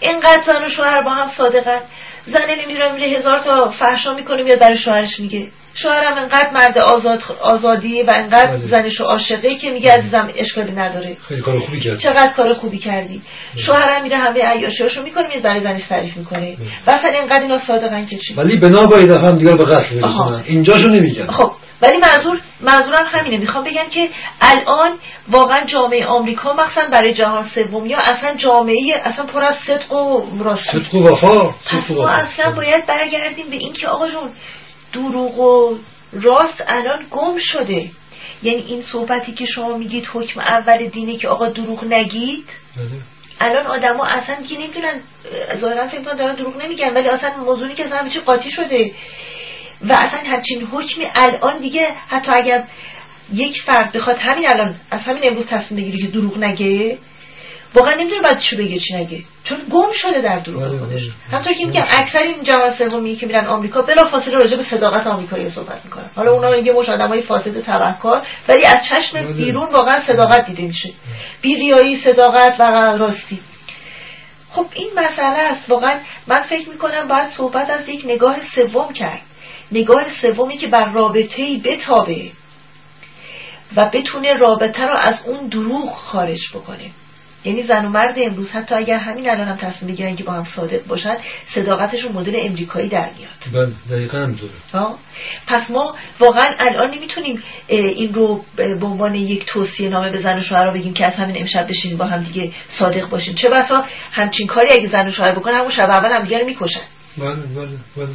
اینقدر زن و شوهر با هم صادقن. زن نمیره میره هزار تا فحشا می‌کنه میاد برای شوهرش میگه. شوهرم انقدر مرد آزاد آزادی و انقدر بله. زنش عاشقه که میگه عزیزم اشکالی نداره. خیلی کار خوبی کردی چقدر کار خوبی کردی. شوهرم میره همه عیاشیاشو می‌کنه میاد برای زنش تعریف می‌کنه. و اصلا اینقدر اینا صادقن که چی؟ ولی بنا باید هم دیگر به قصد برسونن اینجاشو نمیگن خب ولی منظور منظورم همینه. می‌خوام بگم که الان واقعا جامعه آمریکا مخصوصا برای جهان سوم یا اصلا جامعه اصلا پر از صدق و راستی صدق و وفا. ما اصلا باید برگردیم به اینکه آقا جون دروغ و راست الان گم شده. یعنی این صحبتی که شما میگید حکم اول دینه که آقا دروغ نگید؟ بله. الان آدما اصلا دیگه نمی‌دونن ظاهرا فکر دارن دروغ نمیگن ولی اصلا موضوعی که اصلا قاطی شده. و اصلا همچین حکمی الان دیگه حتی اگر یک فرد بخواد همین الان از همین امروز تصمیم بگیره که دروغ نگه واقعا نمی‌دونه بعد چی بگه چی نگه. چون گم شده در دروغ بله، خودش. همطور که میگم اکثر این جهان سومی که میرن آمریکا بلا فاصله راجع به صداقت آمریکایی صحبت می‌کنن. حالا اونا یه مش آدمای فاسد تبهکار ولی از چشم. بیرون واقعا صداقت دیده میشه. بیریایی صداقت و راستی. خب این مسئله است. واقعا من فکر می‌کنم باید صحبت از یک نگاه سوم کرد. نگاه سومی که بر رابطه ای بتابه و بتونه رابطه رو از اون دروغ خارج بکنه. یعنی زن و مرد امروز حتی اگر همین الان هم تصمیم بگیرن که با هم صادق باشن صداقتشون مدل امریکایی در میاد. بله دقیقا پس ما واقعا الان نمی‌تونیم این رو به عنوان یک توصیه نامه به زن و شوهر رو بگیم که از همین امشب بشین با هم دیگه صادق باشین چه بسا؟ همچین کاری اگه زن و شوهر بکنن همون شب اول هم دیگه رو می‌کشن. بله بله بله.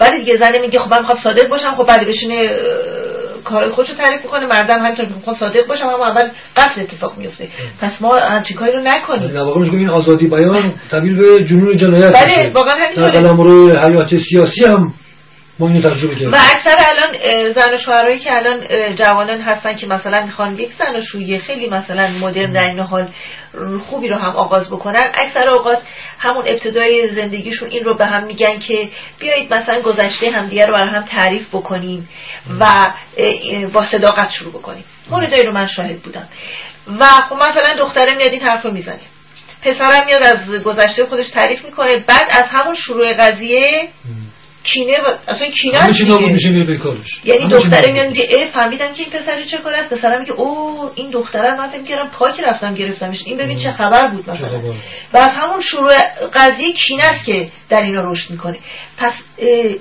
ولی دیگه زن میگه خب من می‌خوام صادق باشم خب بعد بشینه کار خودشو تعریف می‌کنه مردم همینطور می‌خوام صادق باشم اما اول قتل اتفاق میفته پس ما همچین کاری رو نکنیم. در واقع این آزادی بیان تبدیل به جنون جنایت بله واقعا همینطوره. در حیات سیاسی هم ما اینو تجربه کردیم و اکثر الان زن و شوهرایی که الان جوانان هستن که مثلا می‌خوان یک زن و شویه خیلی مثلا مدرن در این حال خوبی رو هم آغاز بکنن اکثر اوقات همون ابتدای زندگیشون این رو به هم میگن که بیایید مثلا گذشته همدیگه رو برای هم تعریف بکنیم و با صداقت شروع بکنیم. موردایی رو من شاهد بودم. و خب مثلا دختره میاد این حرف رو می‌زنه. پسرم میاد از گذشته خودش تعریف می‌کنه. بعد از همون شروع قضیه کینه و اصلا کینه همه چی نابود میشه میره یعنی دختره میاد میگه ای فهمیدم که این پسر چه کار است؟ پسرم میگه او این دختره من فکر کردم پاک رفتم گرفتمش. این ببین چه خبر بود مثلا. و از همون شروع قضیه کینه است که در اینا رشد می‌کنه. پس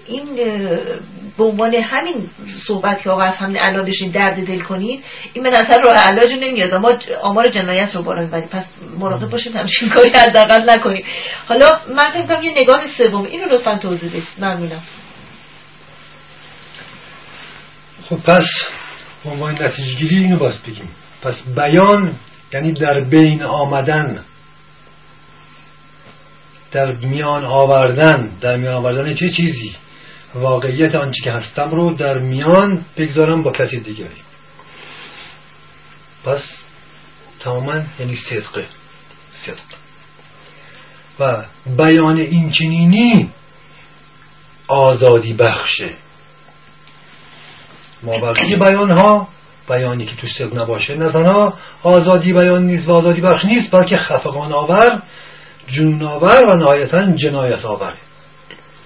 این به عنوان همین صحبت که آقا از همین الان بشین درد دل کنید این به نظر رو علاج نمیاد. ما آمار جنایت رو بالا می‌بریم. پس مراقب باشید همچین کاری حداقل نکنیم حالا من فکر کنم یه نگاه سوم. اینو لطفا توضیح بدید. ممنونم. خب پس عنوان نتیجه گیری اینو باز بگیم. پس بیان یعنی در بین آمدن در میان آوردن. در میان آوردن چه چیزی؟ واقعیت آنچه که هستم رو در میان بگذارم با کسی دیگری. پس تماما یعنی صدقه صدق. و بیان این چنینی آزادی بخشه. ما بقیه بیان ها بیانی که تو صدق نباشه نه آزادی بیان نیست و آزادی بخش نیست بلکه خفقان آور جنون آور و نهایتا جنایت آور.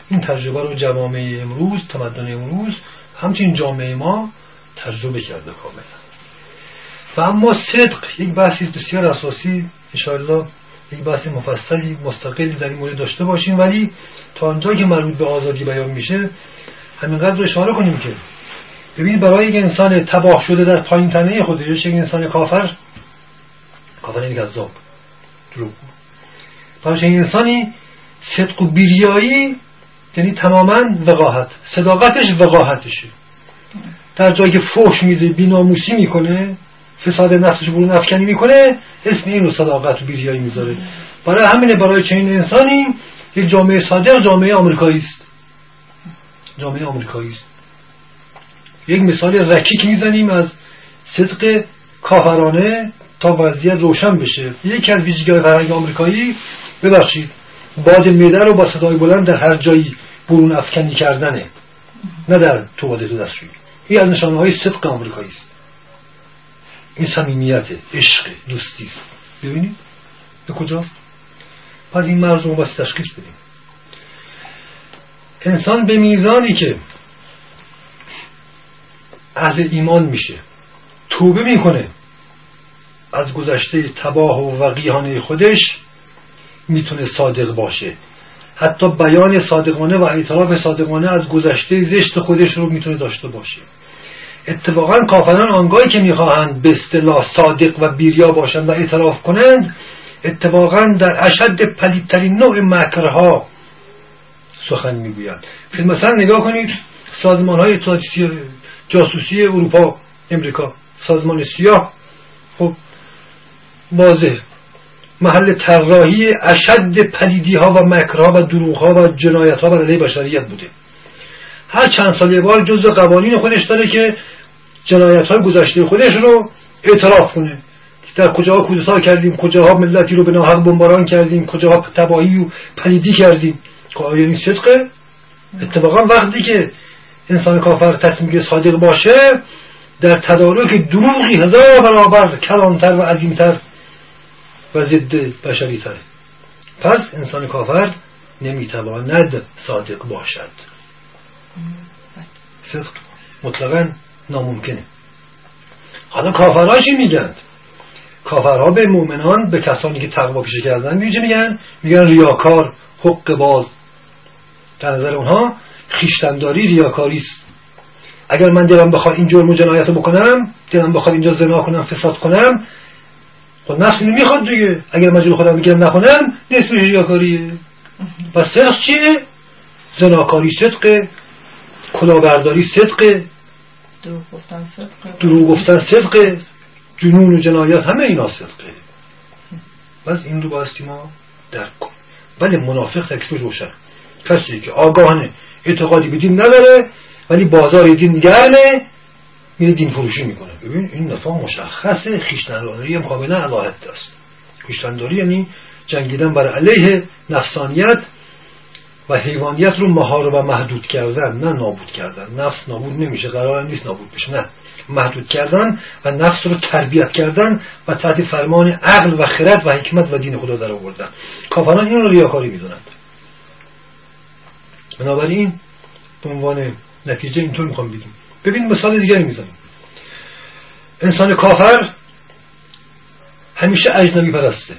این تجربه رو جوامع امروز تمدن امروز همچنین جامعه ما تجربه کرده کاملا. و اما صدق یک بحثی بسیار اساسی انشاءالله یک بحث مفصلی مستقلی در این مورد داشته باشیم. ولی تا آنجا که مربوط به آزادی بیان میشه همینقدر رو اشاره کنیم که ببینید برای یک انسان تباه شده در پایین تنه خودش یک انسان کافر کافر این کذاب دروغ. برای انسانی صدق و بیریایی یعنی تماما وقاحت صداقتش وقاحتشه. در جایی که فوش میده بیناموسی می‌کنه فساد نفسش برون افکنی می‌کنه اسم این رو صداقت و بیریایی می‌ذاره. برای همینه برای چنین انسانی یک جامعه صادق جامعه آمریکایی است. جامعه آمریکایی است. یک مثال رکیک می‌زنیم از صدق کافرانه تا وضعیت روشن بشه. یکی از ویژگی فرهنگ آمریکایی ببخشید باد میده رو با صدای بلند در هر جایی برون افکنی کردنه. نه در توالت و دستشویی. این از نشانه های صدق آمریکایی است. این صمیمیت عشق دوستی. است ببینید؟ به کجاست؟ پس این مرز رو باید تشخیص بدیم. انسان به میزانی که اهل ایمان میشه توبه می‌کنه. از گذشته تباه و وقیانه خودش می‌تونه صادق باشه. حتی بیان صادقانه و اعتراف صادقانه از گذشته زشت خودش رو می‌تونه داشته باشه. اتفاقا کافران آنگاهی که می‌خواهند به اصطلاح صادق و بیریا باشند و اعتراف کنند اتفاقا در اشد پلیدترین نوع مکرها سخن می‌گویند. مثلا نگاه کنید سازمان های جاسوسی اروپا امریکا. سازمان سیاه خب واضح. محل طراحی اشد پلیدی ها و مکرها و دروغ ها و جنایت ها بر بشریت بوده. هر چند سال بار جز قوانین خودش داره که جنایت های گذشته خودش رو اعتراف کنه. در کجاها کودتا کردیم کجاها ملتی رو به ناحق بمباران کردیم کجاها تباهی و پلیدی کردیم. که یعنی صدقه اتفاقا وقتی که انسان کافر تصمیم صادق باشه در تدارک دروغی هزار برابر کلانتر و عظیمتر و ضد بشری تره پس انسان کافر نمی‌تواند صادق باشد. صدق مطلقا ناممکنه. حالا کافرها چی میگن؟ کافرها به مؤمنان به کسانی که تقوا پیشه کردن میگن میگن؟ ریاکار حق باز. در نظر اونها خیشتنداری ریاکاری است. اگر من دلم بخواد این جرم و جنایت رو بکنم دلم بخواد اینجا زنا کنم فساد کنم خب نفس اینو می‌خواد دیگه. اگر مجبور خودم میگم نکنم نصف ریاکاریه. پس صدق چیه؟ زناکاری صدقه کلاهبرداری صدقه. دروغ گفتن صدقه جنون و جنایت همه اینا صدقه. بس این رو بایستی ما درک کن ولی منافق تکلیف روشن. کسی که آگاهانه اعتقادی به دین نداره ولی بازار دین گرمه میره دین فروشی می‌کنه. ببین این نفع مشخصه خیشتنداری هم قابل علاهت است. خیشتنداری یعنی جنگیدن بر علیه نفسانیت و حیوانیت رو مهار و محدود کردن نه نابود کردن. نفس نابود نمیشه قرار نیست نابود بشه. نه. محدود کردن و نفس رو تربیت کردن و تحت فرمان عقل و خرد و حکمت و دین خدا در آوردن. کافران این رو ریاکاری می‌دونند بنابراین به عنوان نتیجه اینطور می‌خوام بگیم ببین مثال دیگری می‌زنیم انسان کافر همیشه اجنبی پرسته.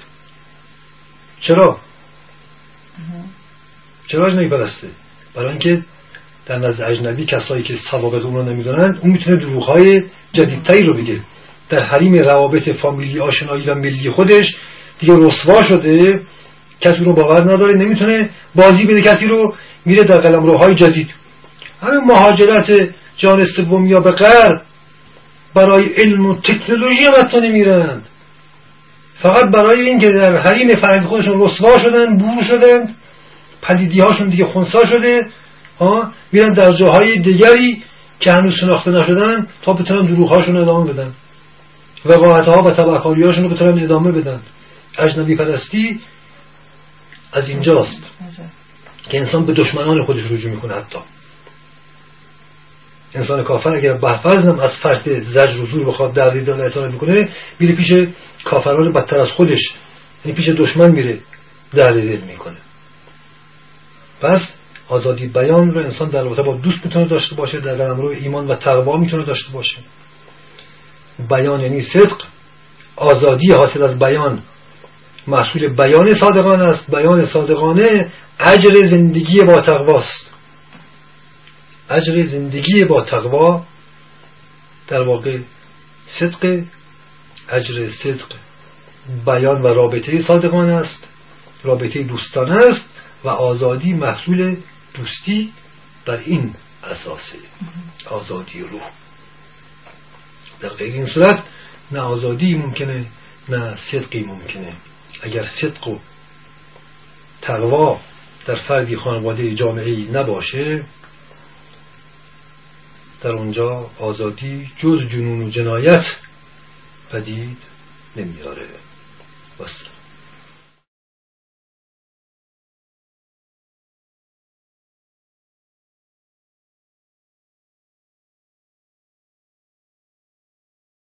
چرا؟ چرا اجنبی پرسته؟ برای اینکه در نزد اجنبی کسایی که سوابق اون رو نمی‌دونند اون می‌تونه دروغهای جدیدتری رو بگه. در حریم روابط فامیلی آشنایی و ملی خودش دیگه رسوا شده کسی رو باور نداره نمی‌تونه بازی بده کسی رو میره در قلمروهای جدید. همین مهاجرت جان سوم یا به غرب برای علم و تکنولوژی هم حتی نمیرند فقط برای اینکه در حریم فرهنگ خودشون رسوا شدن بور شدن پلیدی هاشون دیگه خونسا شده ها میرن در جاهای دیگری که هنوز شناخته نشدن تا بتونن دروغ هاشون ادامه بدن. وقاعت ها و تبعکاری هاشون رو بتونن ادامه بدن. اجنبی پرستی از اینجاست که انسان به دشمنان خودش رجوع می‌کنه حتی. انسان کافر اگر بحفظ از فرد زجر و زور بخواد در دیدن اعتراض می‌کنه میره پیش کافران بدتر از خودش یعنی پیش دشمن میره در دل می‌کنه. پس آزادی بیان رو انسان در رابطه با دوست می‌تونه داشته باشه در قلمرو ایمان و تقوا می‌تونه داشته باشه. بیان یعنی صدق آزادی حاصل از بیان. محصول بیان صادقانه است. بیان صادقانه اجر زندگی با تقواست. اجر زندگی با تقوا در واقع صدق اجر صدق. بیان و رابطه صادقانه است. رابطه دوستانه است. و آزادی محصول دوستی در این اساسه. آزادی روح. در غیر این صورت نه آزادی ممکنه نه صدقی ممکنه. اگر صدق و تقوا در فردی خانواده جامعه نباشه در اونجا آزادی جز جنون و جنایت پدید نمیاره. بسته